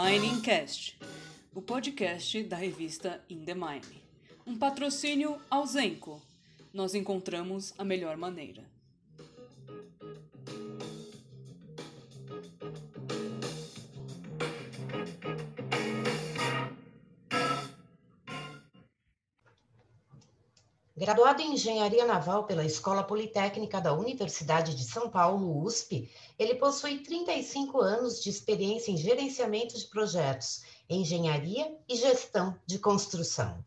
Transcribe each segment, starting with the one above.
Miningcast, o podcast da revista In The Mine. Um patrocínio ao Zenco. Nós encontramos a melhor maneira. Graduado em Engenharia Naval pela Escola Politécnica da Universidade de São Paulo, USP, ele possui 35 anos de experiência em gerenciamento de projetos, engenharia e gestão de construção.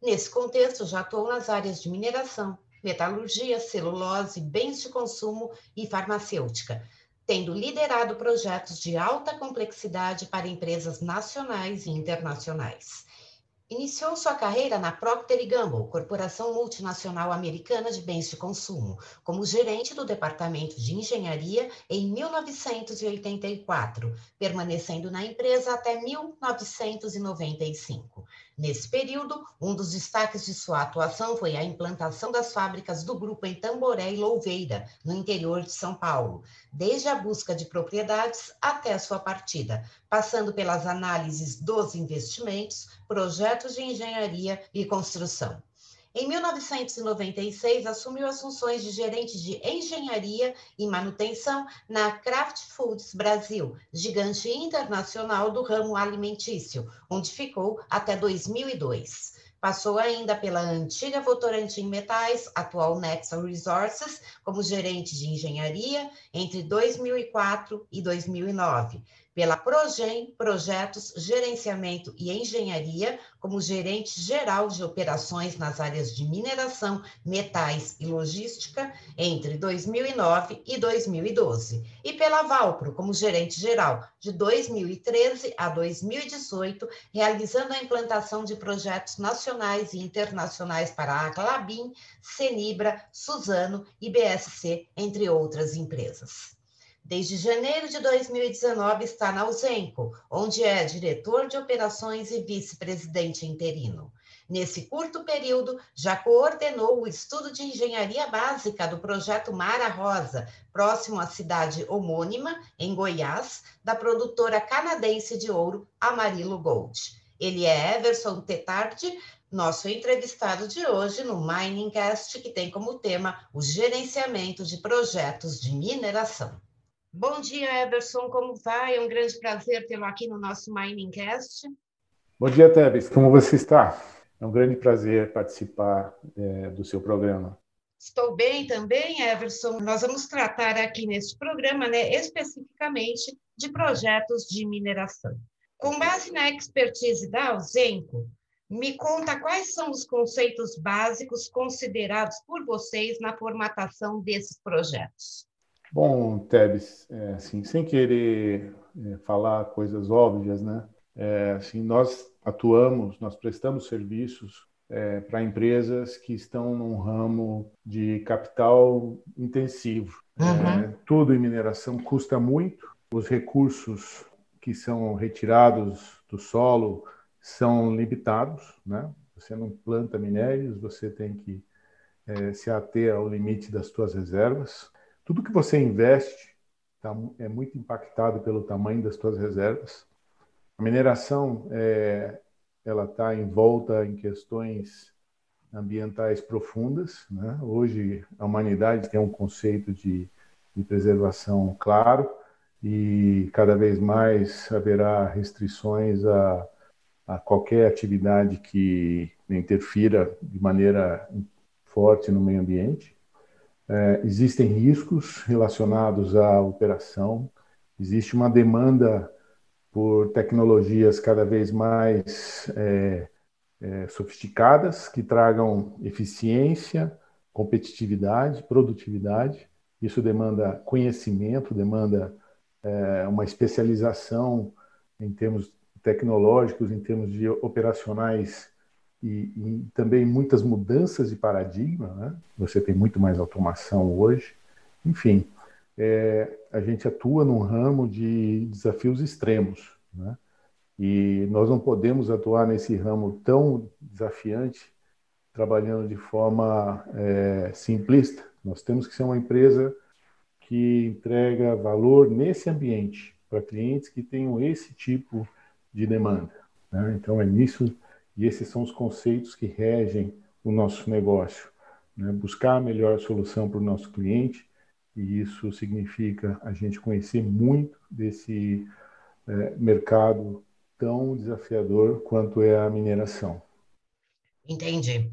Nesse contexto, já atuou nas áreas de mineração, metalurgia, celulose, bens de consumo e farmacêutica, tendo liderado projetos de alta complexidade para empresas nacionais e internacionais. Iniciou sua carreira na Procter Gamble, corporação multinacional americana de bens de consumo, como gerente do departamento de engenharia em 1984, permanecendo na empresa até 1995. Nesse período, um dos destaques de sua atuação foi a implantação das fábricas do grupo em Tamboré e Louveira, no interior de São Paulo, desde a busca de propriedades até a sua partida, passando pelas análises dos investimentos, projetos de engenharia e construção. Em 1996, assumiu as funções de gerente de engenharia e manutenção na Kraft Foods Brasil, gigante internacional do ramo alimentício, onde ficou até 2002. Passou ainda pela antiga Votorantim Metais, atual Nexa Resources, como gerente de engenharia entre 2004 e 2009 pela Progem Projetos, Gerenciamento e Engenharia, como gerente geral de operações nas áreas de mineração, metais e logística entre 2009 e 2012, e pela Valpro, como gerente geral de 2013 a 2018, realizando a implantação de projetos nacionais e internacionais para a Clabin, Senibra, Suzano e BSC, entre outras empresas. Desde janeiro de 2019 está na Uzenco, onde é diretor de operações e vice-presidente interino. Nesse curto período, já coordenou o estudo de engenharia básica do projeto Mara Rosa, próximo à cidade homônima, em Goiás, da produtora canadense de ouro Amarillo Gold. Ele é Everson Tetardi, nosso entrevistado de hoje no Miningcast, que tem como tema o gerenciamento de projetos de mineração. Bom dia, Everson, como vai? É um grande prazer tê-lo aqui no nosso Miningcast. Bom dia, Tebes, como você está? É um grande prazer participar é, do seu programa. Estou bem também, Everson. Nós vamos tratar aqui neste programa, né, especificamente de projetos de mineração. Com base na expertise da Alzenco, me conta quais são os conceitos básicos considerados por vocês na formatação desses projetos. Bom, Tebes, é, assim, sem querer é, falar coisas óbvias, né? É, assim, nós atuamos, nós prestamos serviços é, para empresas que estão num ramo de capital intensivo. É, uhum. tudo em mineração custa muito, os recursos que são retirados do solo são limitados, né? Você não planta minérios, você tem que é, se ater ao limite das suas reservas. Tudo que você investe tá, é muito impactado pelo tamanho das suas reservas. A mineração é, ela está envolta em questões ambientais profundas. Né? Hoje a humanidade tem um conceito de, de preservação claro e cada vez mais haverá restrições a, a qualquer atividade que interfira de maneira forte no meio ambiente. É, existem riscos relacionados à operação, existe uma demanda por tecnologias cada vez mais é, é, sofisticadas que tragam eficiência, competitividade, produtividade. Isso demanda conhecimento, demanda é, uma especialização em termos tecnológicos, em termos de operacionais e, e, também muitas mudanças de paradigma. Né? Você tem muito mais automação hoje. Enfim, é, a gente atua num ramo de desafios extremos. Né? E nós não podemos atuar nesse ramo tão desafiante trabalhando de forma é, simplista. Nós temos que ser uma empresa que entrega valor nesse ambiente para clientes que tenham esse tipo de demanda. Né? Então, é nisso, e esses são os conceitos que regem o nosso negócio. Né? Buscar a melhor solução para o nosso cliente, e isso significa a gente conhecer muito desse é, mercado tão desafiador quanto é a mineração. Entendi.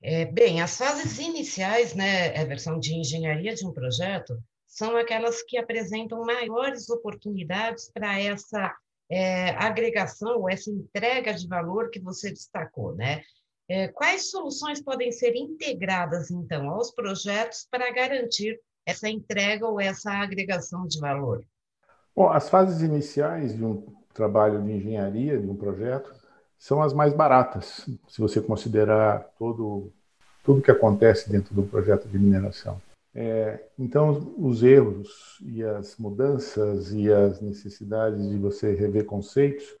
É, bem, as fases iniciais, né, versão de engenharia de um projeto, são aquelas que apresentam maiores oportunidades para essa é, agregação essa entrega de valor que você destacou, né? É, quais soluções podem ser integradas, então, aos projetos para garantir essa entrega ou essa agregação de valor? Bom, as fases iniciais de um trabalho de engenharia, de um projeto, são as mais baratas, se você considerar todo tudo que acontece dentro do projeto de mineração. É, então, os erros e as mudanças e as necessidades de você rever conceitos,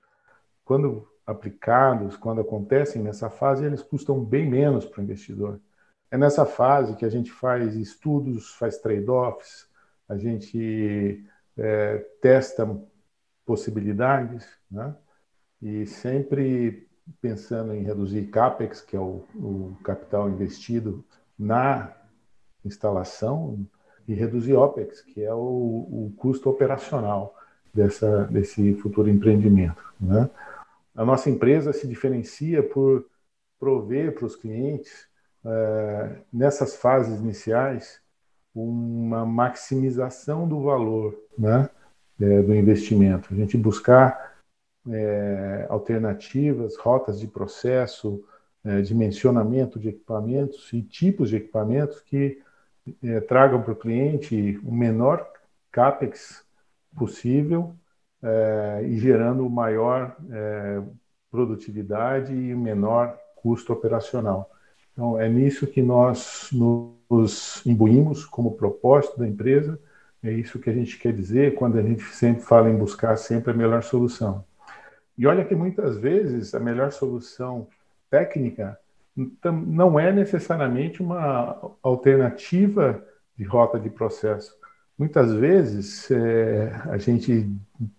quando aplicados, quando acontecem nessa fase, eles custam bem menos para o investidor. É nessa fase que a gente faz estudos, faz trade-offs, a gente é, testa possibilidades, né? e sempre pensando em reduzir CAPEX, que é o, o capital investido na instalação, e reduzir OPEX, que é o, o custo operacional dessa, desse futuro empreendimento. Né? A nossa empresa se diferencia por prover para os clientes, é, nessas fases iniciais, uma maximização do valor né, é, do investimento. A gente buscar é, alternativas, rotas de processo, dimensionamento de equipamentos e tipos de equipamentos que é, tragam para o cliente o menor CAPEX possível é, e gerando maior é, produtividade e menor custo operacional. Então, é nisso que nós nos imbuímos como propósito da empresa, é isso que a gente quer dizer quando a gente sempre fala em buscar sempre a melhor solução. E olha que muitas vezes a melhor solução técnica não é necessariamente uma alternativa de rota de processo. Muitas vezes é, a gente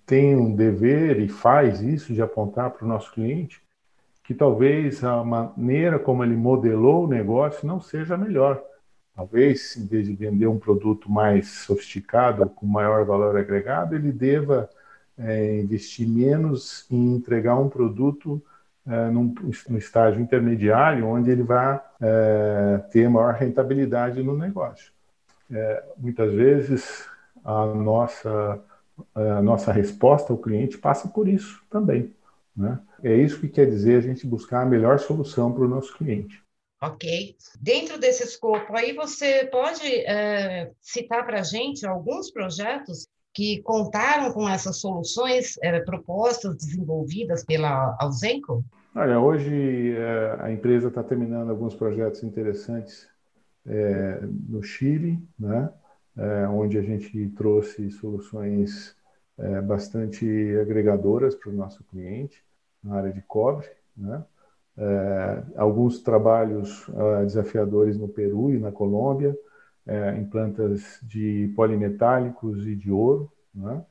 tem um dever e faz isso de apontar para o nosso cliente que talvez a maneira como ele modelou o negócio não seja a melhor. Talvez, em vez de vender um produto mais sofisticado, com maior valor agregado, ele deva é, investir menos em entregar um produto é, num, estágio intermediário, onde ele vai é, ter maior rentabilidade no negócio. É, muitas vezes, a nossa, a nossa resposta ao cliente passa por isso também. Né? É isso que quer dizer a gente buscar a melhor solução para o nosso cliente. Ok. Dentro desse escopo aí, você pode é, citar para a gente alguns projetos que contaram com essas soluções é, propostas, desenvolvidas pela Alzenco? Olha, hoje é, a empresa está terminando alguns projetos interessantes é, no Chile, né? Onde a gente trouxe soluções bastante agregadoras para o nosso cliente na área de cobre, né? Alguns trabalhos uh, desafiadores no Peru e na Colômbia, é, em plantas de polimetálicos e de ouro, né?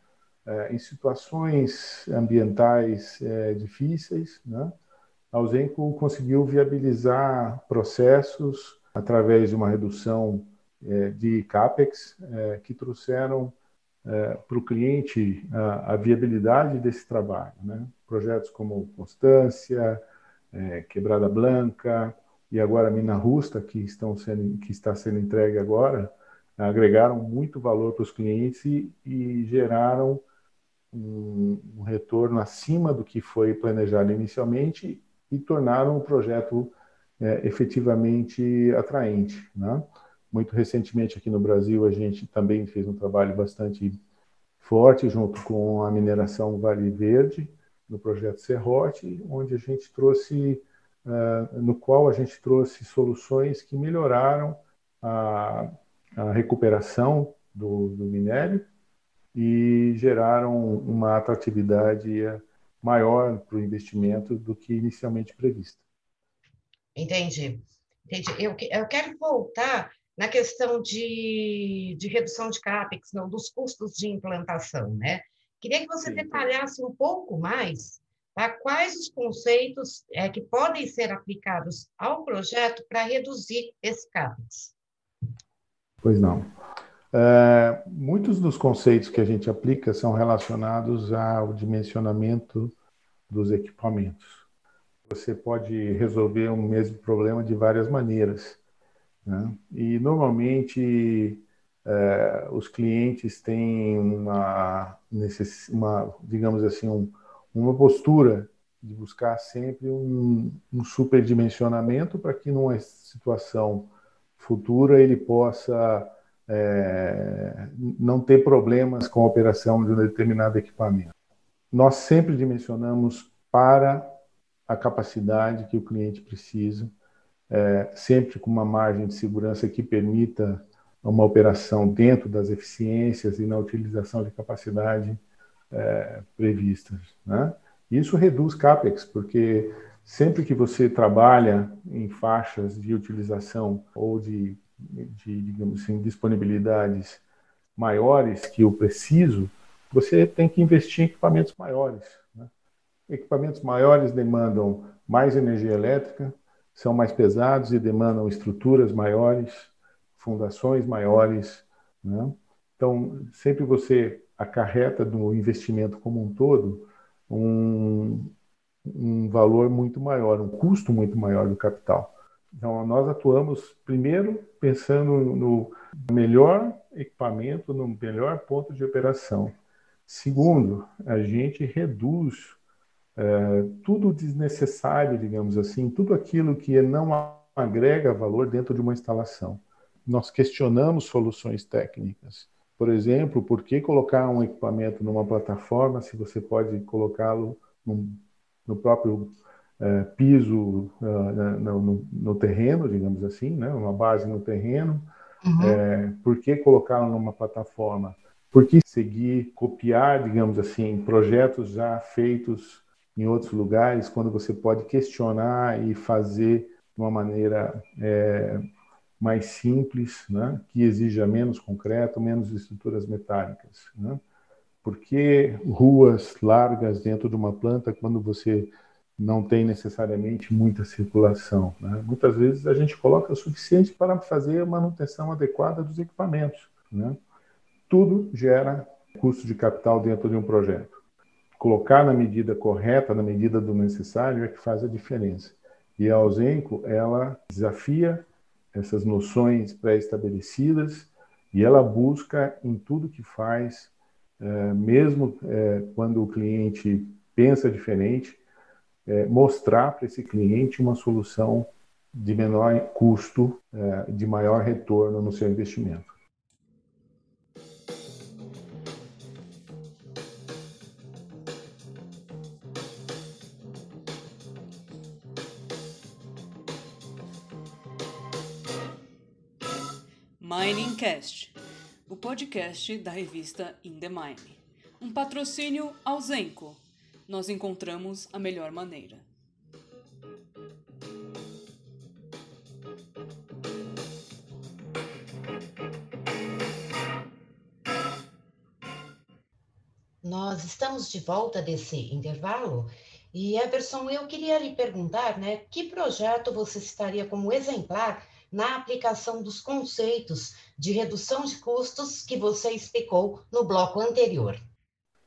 é, em situações ambientais é, difíceis. Né? A Ausenco conseguiu viabilizar processos através de uma redução é, de CAPEX é, que trouxeram é, para o cliente a, a, viabilidade desse trabalho. Né? Projetos como Constância, Quebrada Blanca e agora Mina Rusta, que, estão sendo, que está sendo entregue agora, agregaram muito valor para os clientes e, e geraram um, um, retorno acima do que foi planejado inicialmente e tornaram o projeto é, efetivamente atraente. Né? Muito recentemente aqui no Brasil a gente também fez um trabalho bastante forte junto com a mineração Vale Verde no projeto Serrote, onde a gente trouxe, no qual a gente trouxe soluções que melhoraram a, a recuperação do, do minério e geraram uma atratividade maior para o investimento do que inicialmente previsto. Entendi. Entendi. Eu, eu quero voltar na questão de, de redução de CAPEX, não, dos custos de implantação, né? Queria que você detalhasse um pouco mais Tá? Quais os conceitos é, que podem ser aplicados ao projeto para reduzir esse CAPEX? Pois não. É, muitos dos conceitos que a gente aplica são relacionados ao dimensionamento dos equipamentos. Você pode resolver um mesmo problema de várias maneiras. Né? E, normalmente, é, os clientes têm uma, uma digamos assim, um, uma postura de buscar sempre um, um superdimensionamento para que numa situação futura ele possa é, não ter problemas com a operação de um determinado equipamento. Nós sempre dimensionamos para a capacidade que o cliente precisa, é, sempre com uma margem de segurança que permita uma operação dentro das eficiências e na utilização de capacidade é, previstas. Né? Isso reduz CAPEX, porque sempre que você trabalha em faixas de utilização ou de, de digamos assim, disponibilidades maiores que o preciso, você tem que investir em equipamentos maiores. Né? Equipamentos maiores demandam mais energia elétrica, são mais pesados e demandam estruturas maiores, fundações maiores. Né? Então, sempre você acarreta no investimento como um todo um, um valor muito maior, um custo muito maior do capital. Então, nós atuamos primeiro pensando no melhor equipamento, no melhor ponto de operação. Segundo, a gente reduz é, tudo desnecessário, digamos assim, tudo aquilo que não agrega valor dentro de uma instalação. Nós questionamos soluções técnicas. Por exemplo, por que colocar um equipamento numa plataforma se você pode colocá-lo no próprio é, piso, uh, no, no, terreno, digamos assim, né? uma base no terreno? Uhum. É, por que colocá-lo numa plataforma? Por que seguir, copiar, digamos assim, projetos já feitos em outros lugares, quando você pode questionar e fazer de uma maneira mais simples, né, que exija menos concreto, menos estruturas metálicas. Né? Por que ruas largas dentro de uma planta quando você não tem necessariamente muita circulação? Né? Muitas vezes a gente coloca o suficiente para fazer a manutenção adequada dos equipamentos. Né? Tudo gera custo de capital dentro de um projeto. Colocar na medida correta, na medida do necessário, é que faz a diferença. E a Ausenco, ela desafia essas noções pré-estabelecidas e ela busca em tudo que faz, é, mesmo é, quando o cliente pensa diferente, é, mostrar para esse cliente uma solução de menor custo, de maior retorno no seu investimento. Miningcast, o podcast da revista In The Mine. Um patrocínio ao Zenco. Nós encontramos a melhor maneira. Nós estamos de volta desse intervalo e Everson, eu queria lhe perguntar, né, que projeto você estaria como exemplar na aplicação dos conceitos de redução de custos que você explicou no bloco anterior.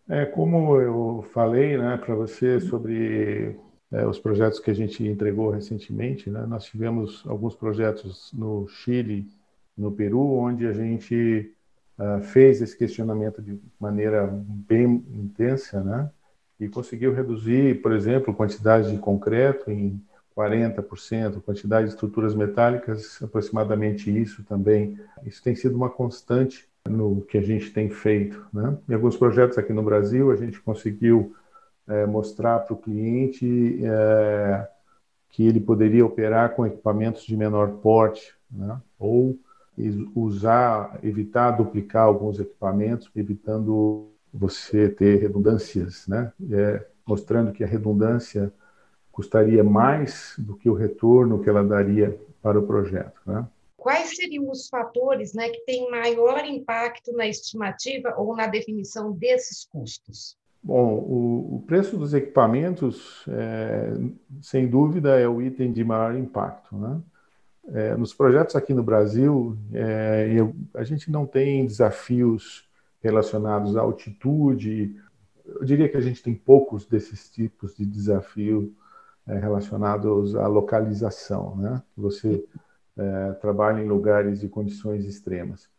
É, como eu falei né, para você sobre é, os projetos que a gente entregou recentemente, né, nós tivemos alguns projetos no Chile, no Peru, onde a gente uh, fez esse questionamento de maneira bem intensa, né, e conseguiu reduzir, por exemplo, quantidade de concreto em 40%, quantidade de estruturas metálicas, aproximadamente isso também. Isso tem sido uma constante no que a gente tem feito. Né? Em alguns projetos aqui no Brasil, a gente conseguiu é, mostrar para o cliente é, que ele poderia operar com equipamentos de menor porte, né? ou usar, evitar duplicar alguns equipamentos, evitando você ter redundâncias, né? É, mostrando que a redundância custaria mais do que o retorno que ela daria para o projeto. Né? Quais seriam os fatores né, que têm maior impacto na estimativa ou na definição desses custos? Bom, o, o preço dos equipamentos, é, sem dúvida, é o item de maior impacto. Né? É, nos projetos aqui no Brasil, é, eu, a gente não tem desafios relacionados à altitude. Eu diria que a gente tem poucos desses tipos de desafio é, relacionados à localização, né? Você é, trabalha em lugares de condições extremas.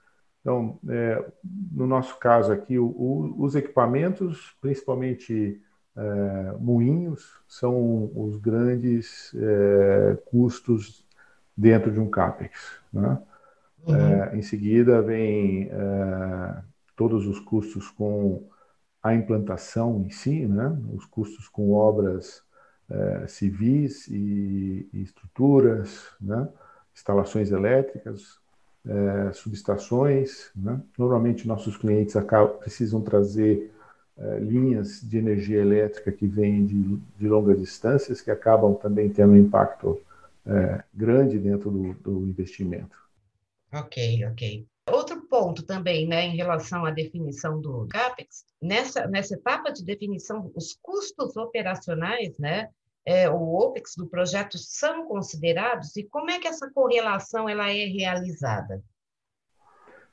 Então, é, no nosso caso aqui, o, o, os equipamentos, principalmente é, moinhos, são os grandes é, custos dentro de um CAPEX. Né? Uhum. É, em seguida, vem é, todos os custos com a implantação em si, né? os custos com obras é, civis e, estruturas, né? instalações elétricas, é, subestações. Né? Normalmente, nossos clientes precisam trazer é, linhas de energia elétrica que vêm de, de, longas distâncias, que acabam também tendo um impacto grande dentro do, do investimento. Ok, ok. Outro ponto também, né, em relação à definição do CAPEX, nessa, nessa etapa de definição, os custos operacionais, né, é, o OPEX do projeto são considerados e como é que essa correlação ela é realizada?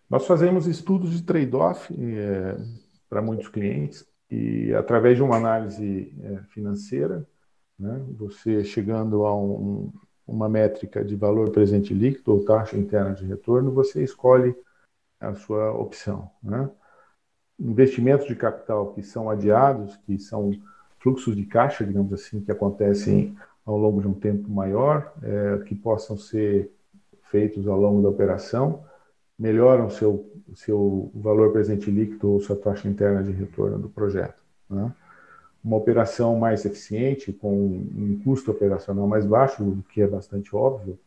Nós fazemos estudos de trade-off é, para muitos clientes e através de uma análise é, financeira, né, você chegando a um, uma métrica de valor presente líquido ou taxa interna de retorno, você escolhe a sua opção. Né? Investimentos de capital que são adiados, que são fluxos de caixa, digamos assim, que acontecem ao longo de um tempo maior, é, que possam ser feitos ao longo da operação, melhoram seu seu valor presente líquido ou sua taxa interna de retorno do projeto. Né? Uma operação mais eficiente, com um custo operacional mais baixo, o que é bastante óbvio,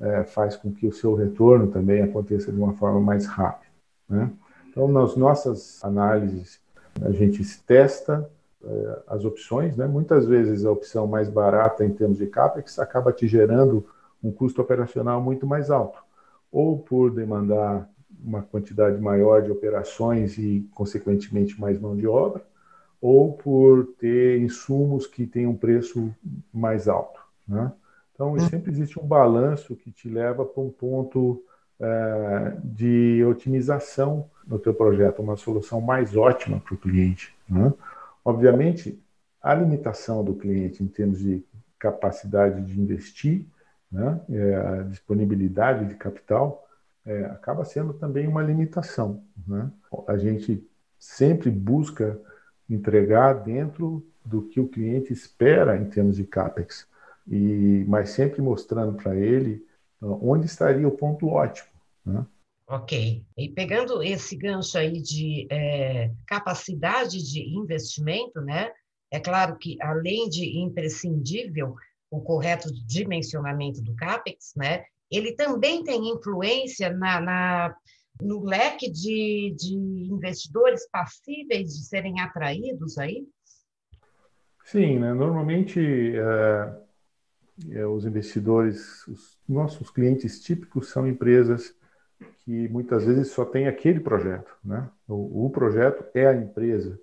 é, faz com que o seu retorno também aconteça de uma forma mais rápida. Né? Então, nas nossas análises, a gente testa as opções, né? Muitas vezes a opção mais barata em termos de capex acaba te gerando um custo operacional muito mais alto, ou por demandar uma quantidade maior de operações e, consequentemente, mais mão de obra, ou por ter insumos que têm um preço mais alto. Né? Então, hum. sempre existe um balanço que te leva para um ponto é, de otimização no teu projeto, uma solução mais ótima para o cliente. Né? Obviamente, a limitação do cliente em termos de capacidade de investir, né, é, a disponibilidade de capital, é, acaba sendo também uma limitação. Né? A gente sempre busca entregar dentro do que o cliente espera em termos de CAPEX, e, mas sempre mostrando para ele onde estaria o ponto ótimo. Né? Ok. E pegando esse gancho aí de é, capacidade de investimento, né? É claro que, além de imprescindível o correto dimensionamento do CAPEX, né? Ele também tem influência na, na no leque de, de investidores passíveis de serem atraídos aí? Sim, né? normalmente é, é, os investidores, os nossos clientes típicos são empresas que muitas vezes só tem aquele projeto, né? O, o projeto é a empresa.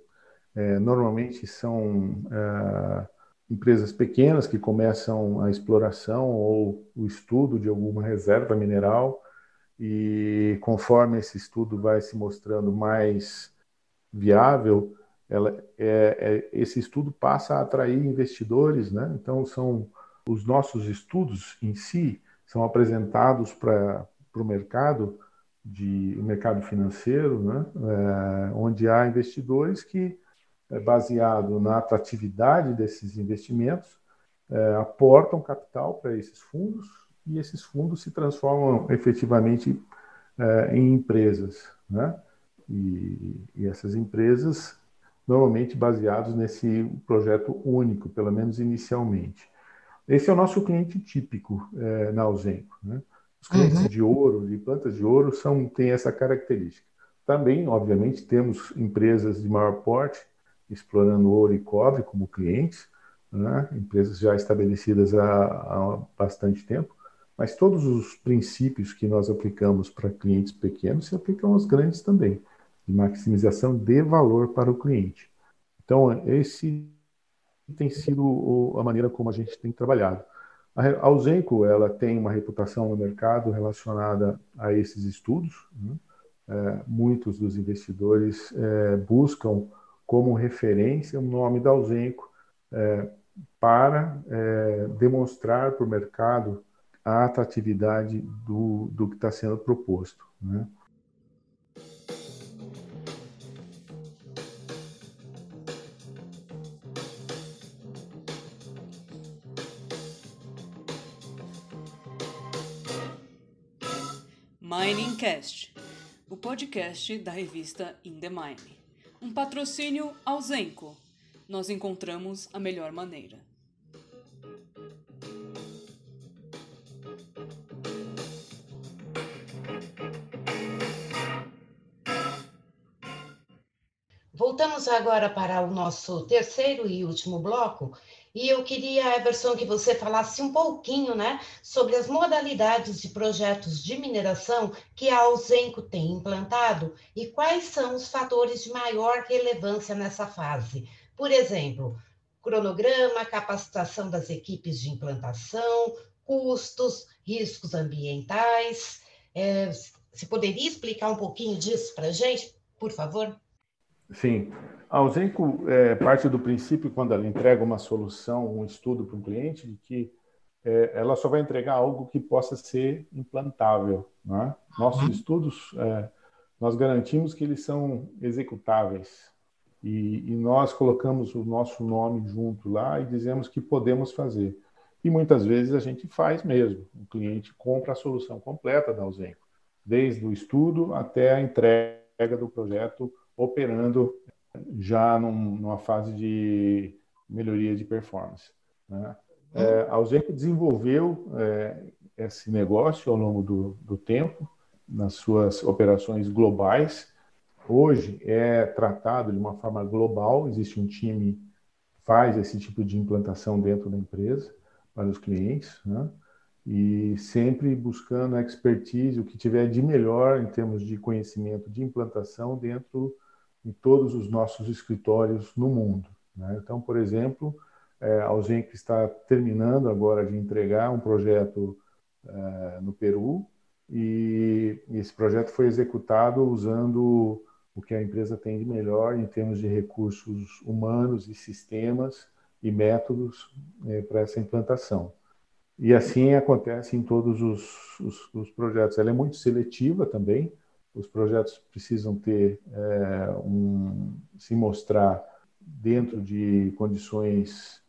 É, normalmente são é, empresas pequenas que começam a exploração ou o estudo de alguma reserva mineral e conforme esse estudo vai se mostrando mais viável, ela, é, é, esse estudo passa a atrair investidores, né? Então são os nossos estudos em si são apresentados para o mercado de mercado financeiro, né? É, onde há investidores que, é, baseado na atratividade desses investimentos, é, aportam capital para esses fundos e esses fundos se transformam efetivamente é, em empresas, né? E, e, essas empresas normalmente baseados nesse projeto único, pelo menos inicialmente. Esse é o nosso cliente típico é, na Ausenco, né? Os clientes uhum. de ouro, de plantas de ouro, são, têm essa característica. Também, obviamente, temos empresas de maior porte explorando ouro e cobre como clientes, né? empresas já estabelecidas há, há bastante tempo, mas todos os princípios que nós aplicamos para clientes pequenos se aplicam aos grandes também, de maximização de valor para o cliente. Então, esse tem sido a maneira como a gente tem trabalhado. A Ausenco ela tem uma reputação no mercado relacionada a esses estudos. Né? É, muitos dos investidores é, buscam como referência o nome da Ausenco é, para é, demonstrar para o mercado a atratividade do, do que está sendo proposto. Né? Miningcast, o podcast da revista In The Mine. Um patrocínio ao Zenco. Nós encontramos a melhor maneira. Voltamos agora para o nosso terceiro e último bloco, e eu queria, Everson, que você falasse um pouquinho né, sobre as modalidades de projetos de mineração que a Alzenco tem implantado e quais são os fatores de maior relevância nessa fase. Por exemplo, cronograma, capacitação das equipes de implantação, custos, riscos ambientais. É, você poderia explicar um pouquinho disso para a gente, por favor? Sim. A Ausenco é, parte do princípio, quando ela entrega uma solução, um estudo para um cliente, de que é, ela só vai entregar algo que possa ser implantável. Né? Nossos uhum. estudos, é, nós garantimos que eles são executáveis. E, e, nós colocamos o nosso nome junto lá e dizemos que podemos fazer. E muitas vezes a gente faz mesmo. O cliente compra a solução completa da Ausenco, desde o estudo até a entrega do projeto operando já num, numa fase de melhoria de performance. Né? É, a Useco desenvolveu é, esse negócio ao longo do, do tempo, nas suas operações globais. Hoje é tratado de uma forma global, existe um time que faz esse tipo de implantação dentro da empresa para os clientes, né? e sempre buscando a expertise, o que tiver de melhor em termos de conhecimento de implantação dentro em todos os nossos escritórios no mundo. Né? Então, por exemplo, é, a Algenc está terminando agora de entregar um projeto é, no Peru e esse projeto foi executado usando o que a empresa tem de melhor em termos de recursos humanos e sistemas e métodos é, para essa implantação. E assim acontece em todos os, os, os projetos. Ela é muito seletiva também, os projetos precisam ter é, um, se mostrar dentro de condições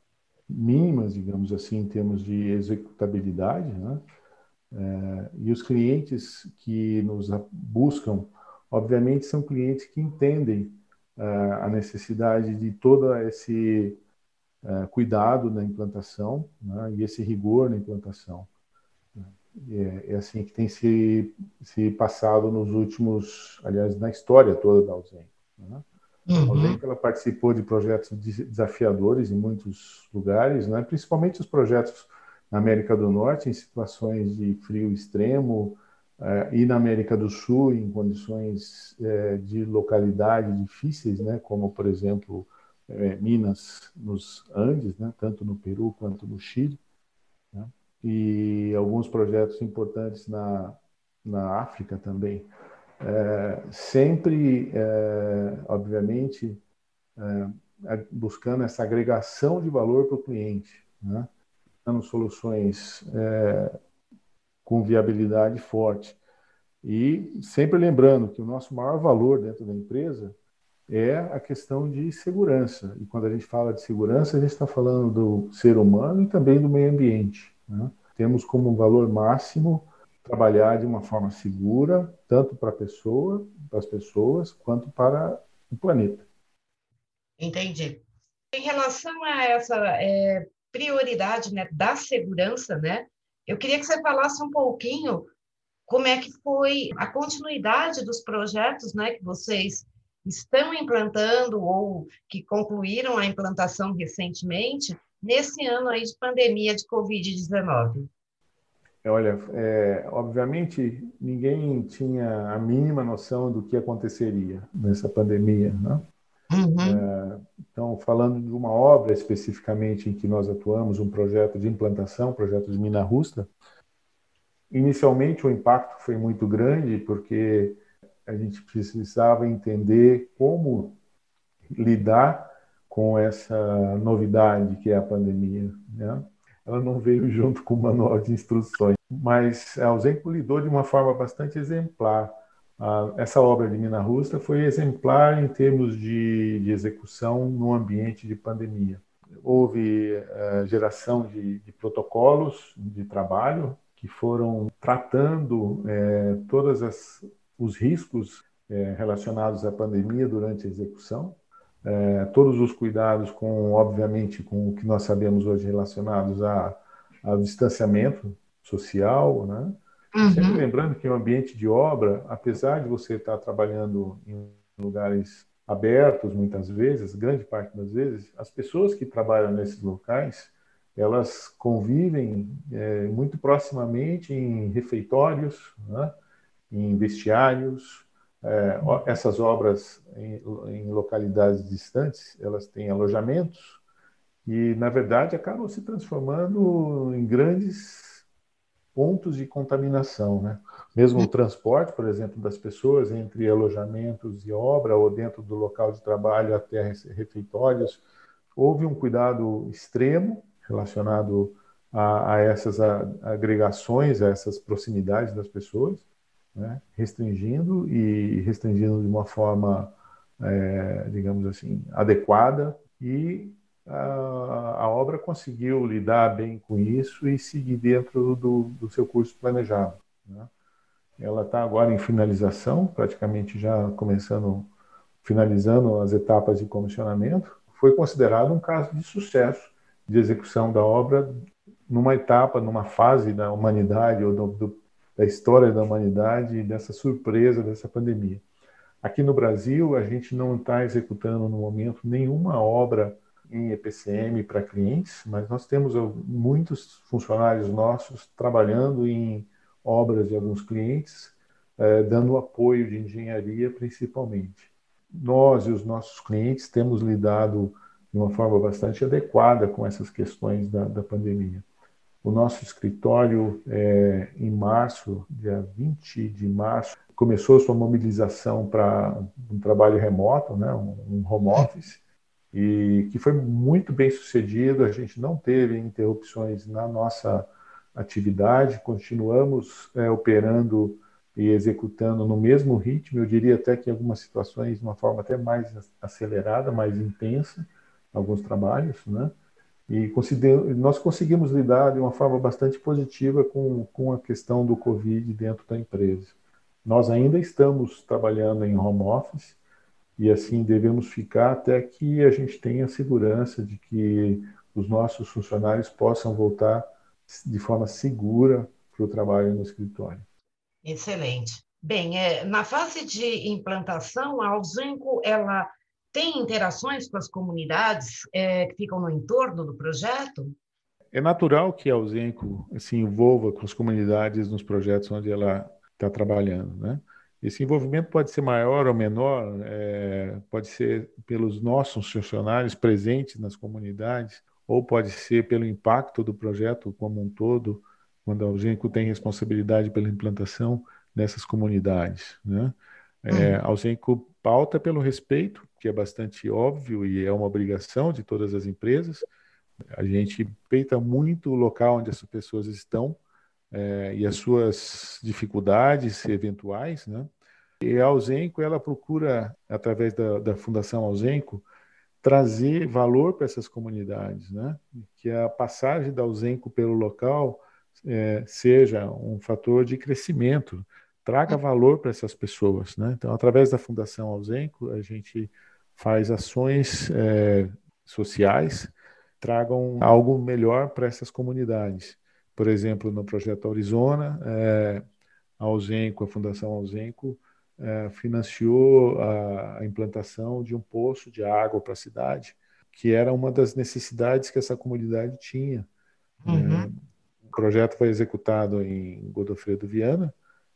mínimas, digamos assim, em termos de executabilidade, né? É, e os clientes que nos buscam, obviamente, são clientes que entendem é, a necessidade de todo esse cuidado na implantação né? e esse rigor na implantação. É, é, assim que tem se, se passado nos últimos, aliás, na história toda da Alzheimer. Né? Uhum. A ela participou de projetos desafiadores em muitos lugares, né? principalmente os projetos na América do Norte, em situações de frio extremo, eh, e na América do Sul, em condições eh, de localidade difíceis, né? como, por exemplo, eh, Minas nos Andes, né? tanto no Peru quanto no Chile e alguns projetos importantes na, na África também. É, sempre, é, obviamente, é, buscando essa agregação de valor para o cliente, né? dando soluções é, com viabilidade forte. E sempre lembrando que o nosso maior valor dentro da empresa é a questão de segurança. E quando a gente fala de segurança, a gente está falando do ser humano e também do meio ambiente. Né? Temos como valor máximo trabalhar de uma forma segura, tanto para a pessoa, para as pessoas, quanto para o planeta. Entendi. Em relação a essa é, prioridade né, da segurança, né, eu queria que você falasse um pouquinho como é que foi a continuidade dos projetos né, que vocês estão implantando ou que concluíram a implantação recentemente nesse ano aí de pandemia de Covid-19? É, olha, é, obviamente ninguém tinha a mínima noção do que aconteceria nessa pandemia, né? Uhum. Então, falando de uma obra especificamente em que nós atuamos, um projeto de implantação, um projeto de mina rusta, inicialmente o impacto foi muito grande porque a gente precisava entender como lidar com essa novidade que é a pandemia. Né? Ela não veio junto com o manual de instruções, mas a Alzenco lidou de uma forma bastante exemplar. Essa obra de Mina Rusta foi exemplar em termos de, de execução no ambiente de pandemia. Houve uh, geração de, de, protocolos de trabalho que foram tratando eh, todos os riscos eh, relacionados à pandemia durante a execução, é, todos os cuidados com, obviamente, com o que nós sabemos hoje relacionados a, ao distanciamento social, né? Uhum. Sempre lembrando que o ambiente de obra, apesar de você estar trabalhando em lugares abertos, muitas vezes, grande parte das vezes, as pessoas que trabalham nesses locais, elas convivem é, muito proximamente em refeitórios, né? em vestiários, é, essas obras em, em, localidades distantes, elas têm alojamentos e, na verdade, acabam se transformando em grandes pontos de contaminação, né? Mesmo o transporte, por exemplo, das pessoas entre alojamentos e obra ou dentro do local de trabalho até refeitórios, houve um cuidado extremo relacionado a, a essas agregações, a essas proximidades das pessoas né? restringindo e restringindo de uma forma, é, digamos assim, adequada e a, a, obra conseguiu lidar bem com isso e seguir dentro do, do seu curso planejado. Né? Ela está agora em finalização, praticamente já começando, finalizando as etapas de comissionamento. Foi considerado um caso de sucesso de execução da obra numa etapa, numa fase da humanidade ou do, do da história da humanidade e dessa surpresa dessa pandemia. Aqui no Brasil, a gente não está executando no momento nenhuma obra em EPCM para clientes, mas nós temos muitos funcionários nossos trabalhando em obras de alguns clientes, eh, dando apoio de engenharia principalmente. Nós e os nossos clientes temos lidado de uma forma bastante adequada com essas questões da, da pandemia. O nosso escritório, é, em março, dia 20 de março, começou sua mobilização para um trabalho remoto, né, um home office, e que foi muito bem sucedido. A gente não teve interrupções na nossa atividade, continuamos é, operando e executando no mesmo ritmo, eu diria até que em algumas situações de uma forma até mais acelerada, mais intensa, alguns trabalhos, né? E nós conseguimos lidar de uma forma bastante positiva com, com a questão do Covid dentro da empresa. Nós ainda estamos trabalhando em home office e assim devemos ficar até que a gente tenha segurança de que os nossos funcionários possam voltar de forma segura para o trabalho no escritório. Excelente. Bem, é, na fase de implantação, a Alzenco, ela tem interações com as comunidades é, que ficam no entorno do projeto? É natural que a Usenco se envolva com as comunidades nos projetos onde ela está trabalhando, né? Esse envolvimento pode ser maior ou menor, é, pode ser pelos nossos funcionários presentes nas comunidades, ou pode ser pelo impacto do projeto como um todo, quando a Usenco tem responsabilidade pela implantação nessas comunidades. Né? É, a Usenco pauta pelo respeito, que é bastante óbvio e é uma obrigação de todas as empresas. A gente peita muito o local onde as pessoas estão é, e as suas dificuldades eventuais, né? E a Alzenco, ela procura, através da, da Fundação Alzenco, trazer valor para essas comunidades, né? Que a passagem da Alzenco pelo local é, seja um fator de crescimento, traga valor para essas pessoas. Né? Então, através da Fundação Alzenco, a gente faz ações é, sociais tragam algo melhor para essas comunidades. Por exemplo, no projeto Arizona, é, a a Fundação Alzenco, é, financiou a, a, implantação de um poço de água para a cidade, que era uma das necessidades que essa comunidade tinha. Uhum. É, o projeto foi executado em Godofredo Viana,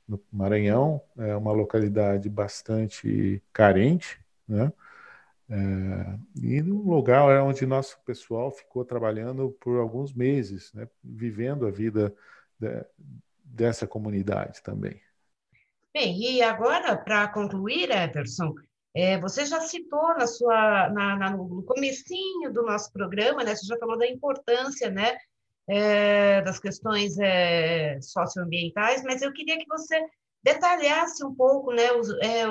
no Maranhão, é uma localidade bastante carente, né? É, e num lugar onde nosso pessoal ficou trabalhando por alguns meses, né, vivendo a vida de, dessa comunidade também. Bem, e agora, para concluir, Everson, é, você já citou na sua, na, na, no comecinho do nosso programa, né, você já falou da importância né, é, das questões é, socioambientais, mas eu queria que você detalhasse um pouco né, os, é,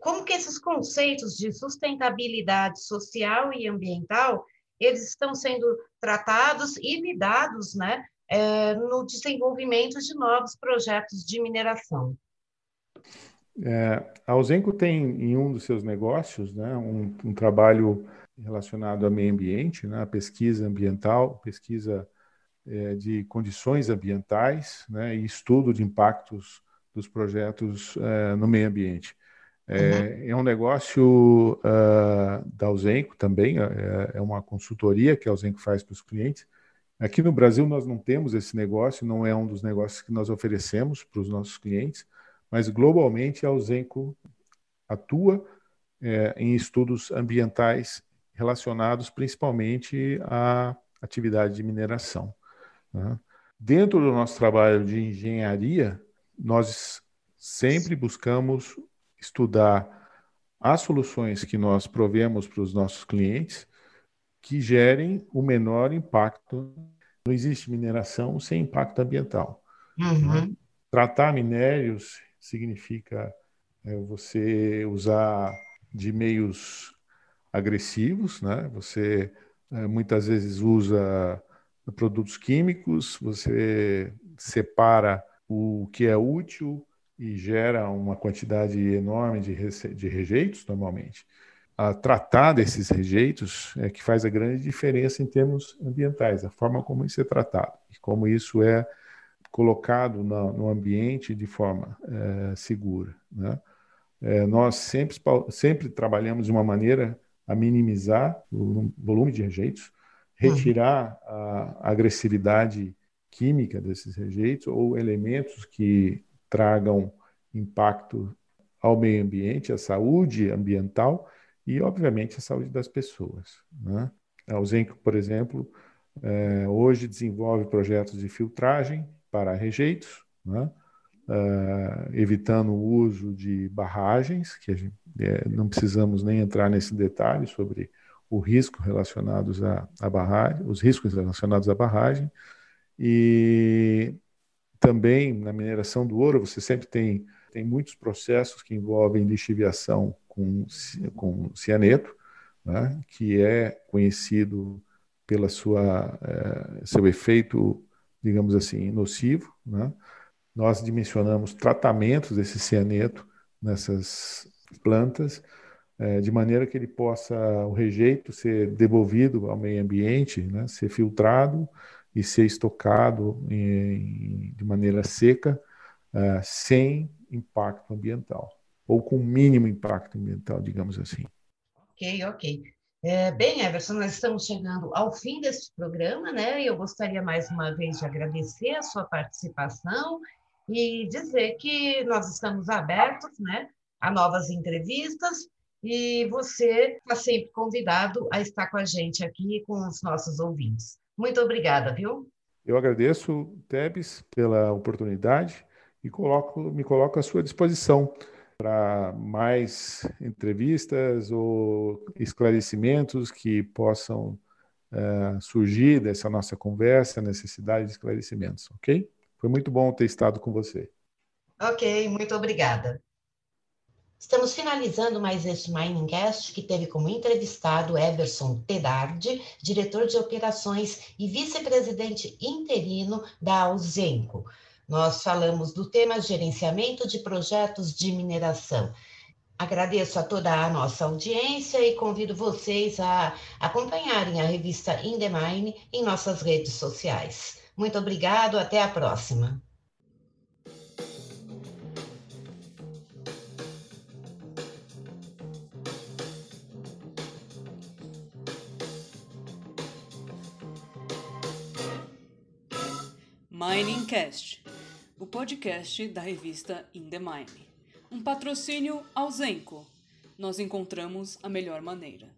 como que esses conceitos de sustentabilidade social e ambiental eles estão sendo tratados e lidados né, é, no desenvolvimento de novos projetos de mineração. É, a Ausenco tem em um dos seus negócios né, um, um trabalho relacionado ao meio ambiente, né, pesquisa ambiental, pesquisa é, de condições ambientais né, e estudo de impactos dos projetos é, no meio ambiente. É, uhum. é um negócio uh, da Ausenco também, é, é, uma consultoria que a Ausenco faz para os clientes. Aqui no Brasil nós não temos esse negócio, não é um dos negócios que nós oferecemos para os nossos clientes, mas globalmente a Ausenco atua é, em estudos ambientais relacionados principalmente à atividade de mineração. Né? Dentro do nosso trabalho de engenharia, nós sempre buscamos estudar as soluções que nós provemos para os nossos clientes que gerem o menor impacto. Não existe mineração sem impacto ambiental. Uhum. Né? Tratar minérios significa é, você usar de meios agressivos, né? Você é, muitas vezes usa produtos químicos, você separa o que é útil e gera uma quantidade enorme de, de rejeitos, normalmente. A tratar desses rejeitos é que faz a grande diferença em termos ambientais, a forma como isso é tratado e como isso é colocado no, no ambiente de forma é, segura. Né? É, nós sempre, sempre trabalhamos de uma maneira a minimizar o volume de rejeitos, retirar a agressividade química desses rejeitos ou elementos que tragam impacto ao meio ambiente, à saúde ambiental e, obviamente, à saúde das pessoas. Né? A Usenco, por exemplo, é, hoje desenvolve projetos de filtragem para rejeitos, né? é, evitando o uso de barragens, que gente, é, não precisamos nem entrar nesse detalhe sobre o risco relacionados à, à barragem, os riscos relacionados à barragem, e também na mineração do ouro você sempre tem, tem muitos processos que envolvem lixiviação com, com cianeto, né, que é conhecido pela sua é, seu efeito, digamos assim, nocivo. Né? Nós dimensionamos tratamentos desse cianeto nessas plantas, é, de maneira que ele possa, o rejeito ser devolvido ao meio ambiente, né, ser filtrado e ser estocado em, de maneira seca, uh, sem impacto ambiental, ou com mínimo impacto ambiental, digamos assim. Ok, ok. É, bem, Everson, nós estamos chegando ao fim deste programa, né? Eu gostaria mais uma vez de agradecer a sua participação e dizer que nós estamos abertos, né, a novas entrevistas e você está sempre convidado a estar com a gente aqui com os nossos ouvintes. Muito obrigada, viu? Eu agradeço, Tebes, pela oportunidade e coloco, me coloco à sua disposição para mais entrevistas ou esclarecimentos que possam uh, surgir dessa nossa conversa, necessidade de esclarecimentos, ok? Foi muito bom ter estado com você. Ok, muito obrigada. Estamos finalizando mais este Miningcast, que teve como entrevistado Eberson Tedardi, diretor de operações e vice-presidente interino da Ausenco. Nós falamos do tema gerenciamento de projetos de mineração. Agradeço a toda a nossa audiência e convido vocês a acompanharem a revista In The Mine em nossas redes sociais. Muito obrigado, até a próxima. Miningcast, o podcast da revista In The Mine. Um patrocínio ao Zenco. nós encontramos a melhor maneira.